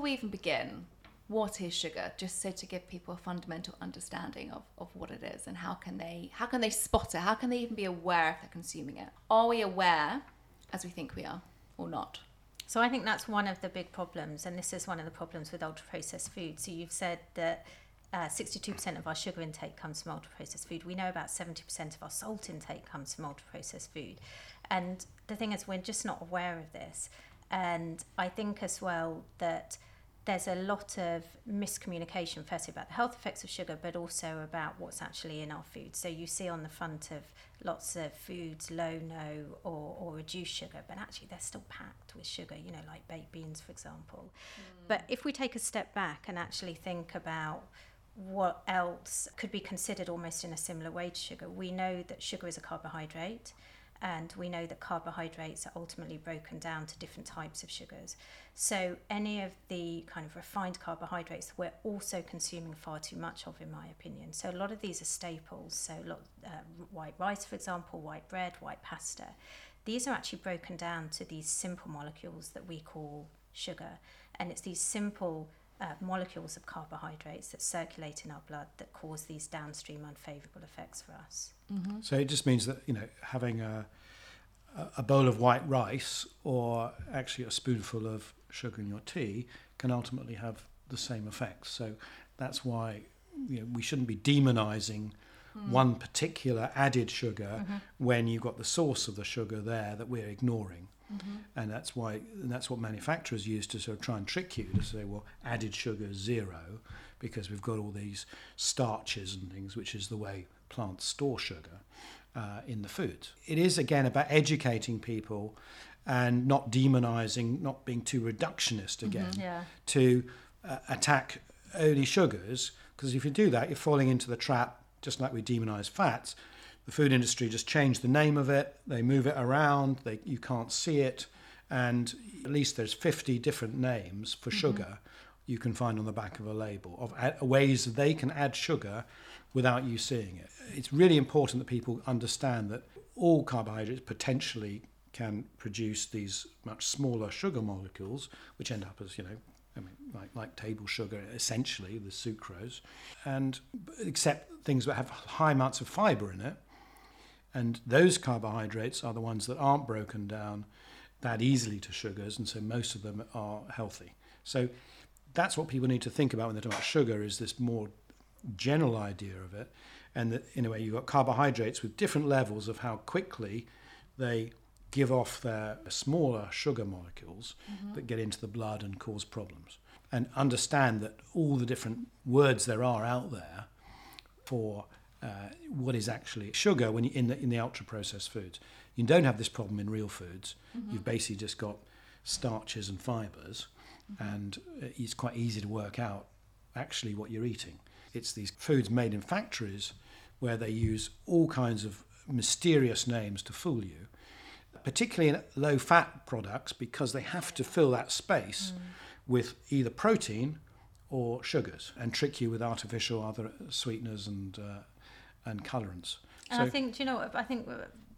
before we even begin, what is sugar? Just so to give people a fundamental understanding of, of what it is and how can they how can they spot it? How can they even be aware if they're consuming it? Are we aware as we think we are or not? So I think that's one of the big problems, and this is one of the problems with ultra processed food. So you've said that uh, 62% of our sugar intake comes from ultra processed food. We know about 70% of our salt intake comes from ultra processed food. And the thing is, we're just not aware of this. And I think as well that there's a lot of miscommunication, firstly about the health effects of sugar, but also about what's actually in our food. So you see on the front of lots of foods low, no, or, or reduced sugar, but actually they're still packed with sugar, you know, like baked beans, for example. Mm. But if we take a step back and actually think about what else could be considered almost in a similar way to sugar, we know that sugar is a carbohydrate and we know that carbohydrates are ultimately broken down to different types of sugars. So, any of the kind of refined carbohydrates we're also consuming far too much of, in my opinion. So, a lot of these are staples. So, lot, uh, white rice, for example, white bread, white pasta. These are actually broken down to these simple molecules that we call sugar. And it's these simple uh, molecules of carbohydrates that circulate in our blood that cause these downstream unfavorable effects for us. Mm-hmm. So it just means that you know having a a bowl of white rice or actually a spoonful of sugar in your tea can ultimately have the same effects. So that's why you know, we shouldn't be demonizing mm. one particular added sugar mm-hmm. when you've got the source of the sugar there that we're ignoring. Mm-hmm. And that's why and that's what manufacturers use to sort of try and trick you to say, well, added sugar is zero because we've got all these starches and things, which is the way plants store sugar uh, in the food. It is again about educating people and not demonizing, not being too reductionist mm-hmm. again mm-hmm, yeah. to uh, attack only sugars. Because if you do that, you're falling into the trap, just like we demonize fats the food industry just changed the name of it. They move it around. They, you can't see it, and at least there's 50 different names for mm-hmm. sugar you can find on the back of a label of ad, ways that they can add sugar without you seeing it. It's really important that people understand that all carbohydrates potentially can produce these much smaller sugar molecules, which end up as you know I mean, like, like table sugar, essentially, the sucrose, and except things that have high amounts of fiber in it, and those carbohydrates are the ones that aren't broken down that easily to sugars, and so most of them are healthy. So that's what people need to think about when they talk about sugar is this more general idea of it. And that in a way you've got carbohydrates with different levels of how quickly they give off their smaller sugar molecules mm-hmm. that get into the blood and cause problems. And understand that all the different words there are out there for uh, what is actually sugar when you, in the in the ultra processed foods. You don't have this problem in real foods. Mm-hmm. You've basically just got starches and fibers, mm-hmm. and it's quite easy to work out actually what you're eating. It's these foods made in factories where they use all kinds of mysterious names to fool you, particularly in low fat products because they have to fill that space mm. with either protein or sugars and trick you with artificial other sweeteners and uh, and colorants. And so, I think, do you know, I think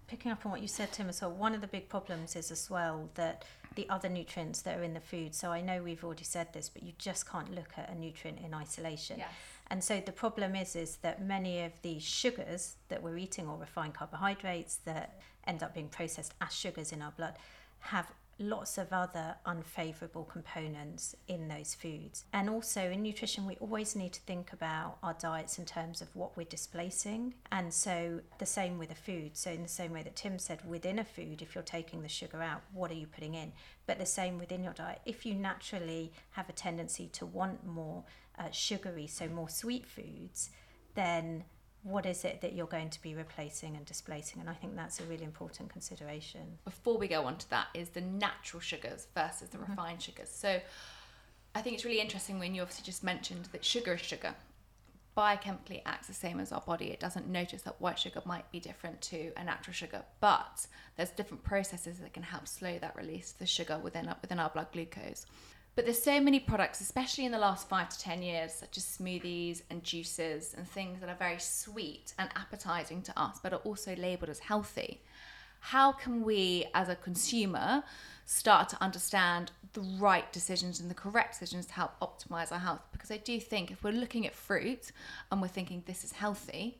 picking up on what you said, Tim, as well, one of the big problems is as well that the other nutrients that are in the food. So I know we've already said this, but you just can't look at a nutrient in isolation. Yes. And so the problem is, is that many of the sugars that we're eating or refined carbohydrates that end up being processed as sugars in our blood have lots of other unfavorable components in those foods. And also in nutrition, we always need to think about our diets in terms of what we're displacing. And so the same with a food. So, in the same way that Tim said, within a food, if you're taking the sugar out, what are you putting in? But the same within your diet. If you naturally have a tendency to want more uh, sugary, so more sweet foods, then what is it that you're going to be replacing and displacing? And i think that's a really important consideration. Before we go on to that is the natural sugars versus the mm-hmm. refined sugars. So i think it's really interesting when you obviously just mentioned that sugar is sugar. Biochemically acts the same as our body. It doesn't notice that white sugar might be different to a natural sugar but there's different processes that can help slow that release of the sugar within, within our blood glucose but there's so many products, especially in the last five to 10 years, such as smoothies and juices and things that are very sweet and appetizing to us, but are also labeled as healthy. How can we, as a consumer, start to understand the right decisions and the correct decisions to help optimize our health. Because I do think if we're looking at fruit and we're thinking this is healthy,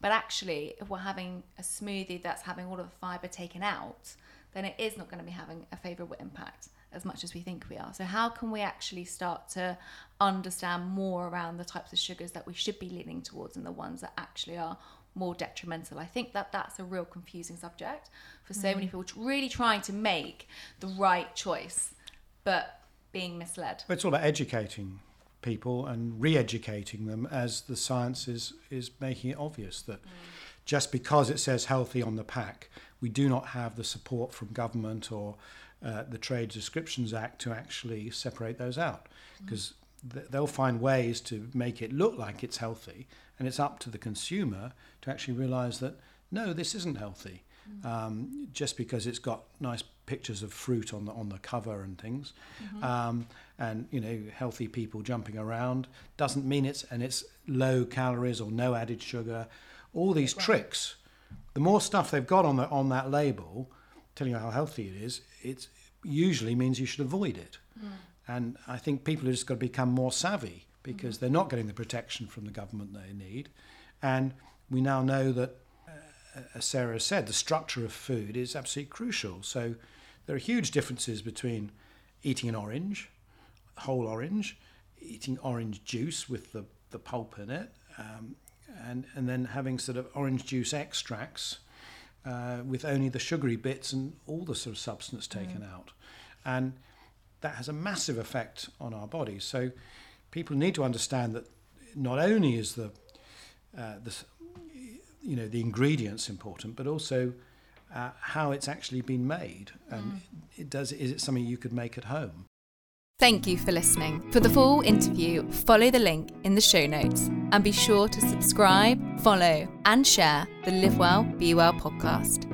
but actually, if we're having a smoothie that's having all of the fiber taken out, then it is not going to be having a favorable impact as much as we think we are. So, how can we actually start to understand more around the types of sugars that we should be leaning towards and the ones that actually are more detrimental? I think that that's a real confusing subject for so many people, really trying to make the right choice, but being misled. It's all about educating people and re-educating them as the science is, is making it obvious that mm. Just because it says healthy on the pack, we do not have the support from government or uh, the Trade Descriptions Act to actually separate those out because mm. th- they'll find ways to make it look like it's healthy and it's up to the consumer to actually realize that no this isn't healthy mm. um, just because it's got nice pictures of fruit on the on the cover and things mm-hmm. um, and you know healthy people jumping around doesn't mean it's and it's low calories or no added sugar all these tricks the more stuff they've got on the on that label telling you how healthy it is, it usually means you should avoid it. Mm. And I think people have just got to become more savvy because mm-hmm. they're not getting the protection from the government they need. And we now know that, uh, as Sarah said, the structure of food is absolutely crucial. So there are huge differences between eating an orange, whole orange, eating orange juice with the, the pulp in it, um, and, and then having sort of orange juice extracts uh, with only the sugary bits and all the sort of substance taken mm. out. And that has a massive effect on our bodies. So people need to understand that not only is the, uh, the you know, the ingredients important, but also uh, how it's actually been made. And mm. it does, is it something you could make at home? Thank you for listening. For the full interview, follow the link in the show notes and be sure to subscribe, follow, and share the Live Well, Be Well podcast.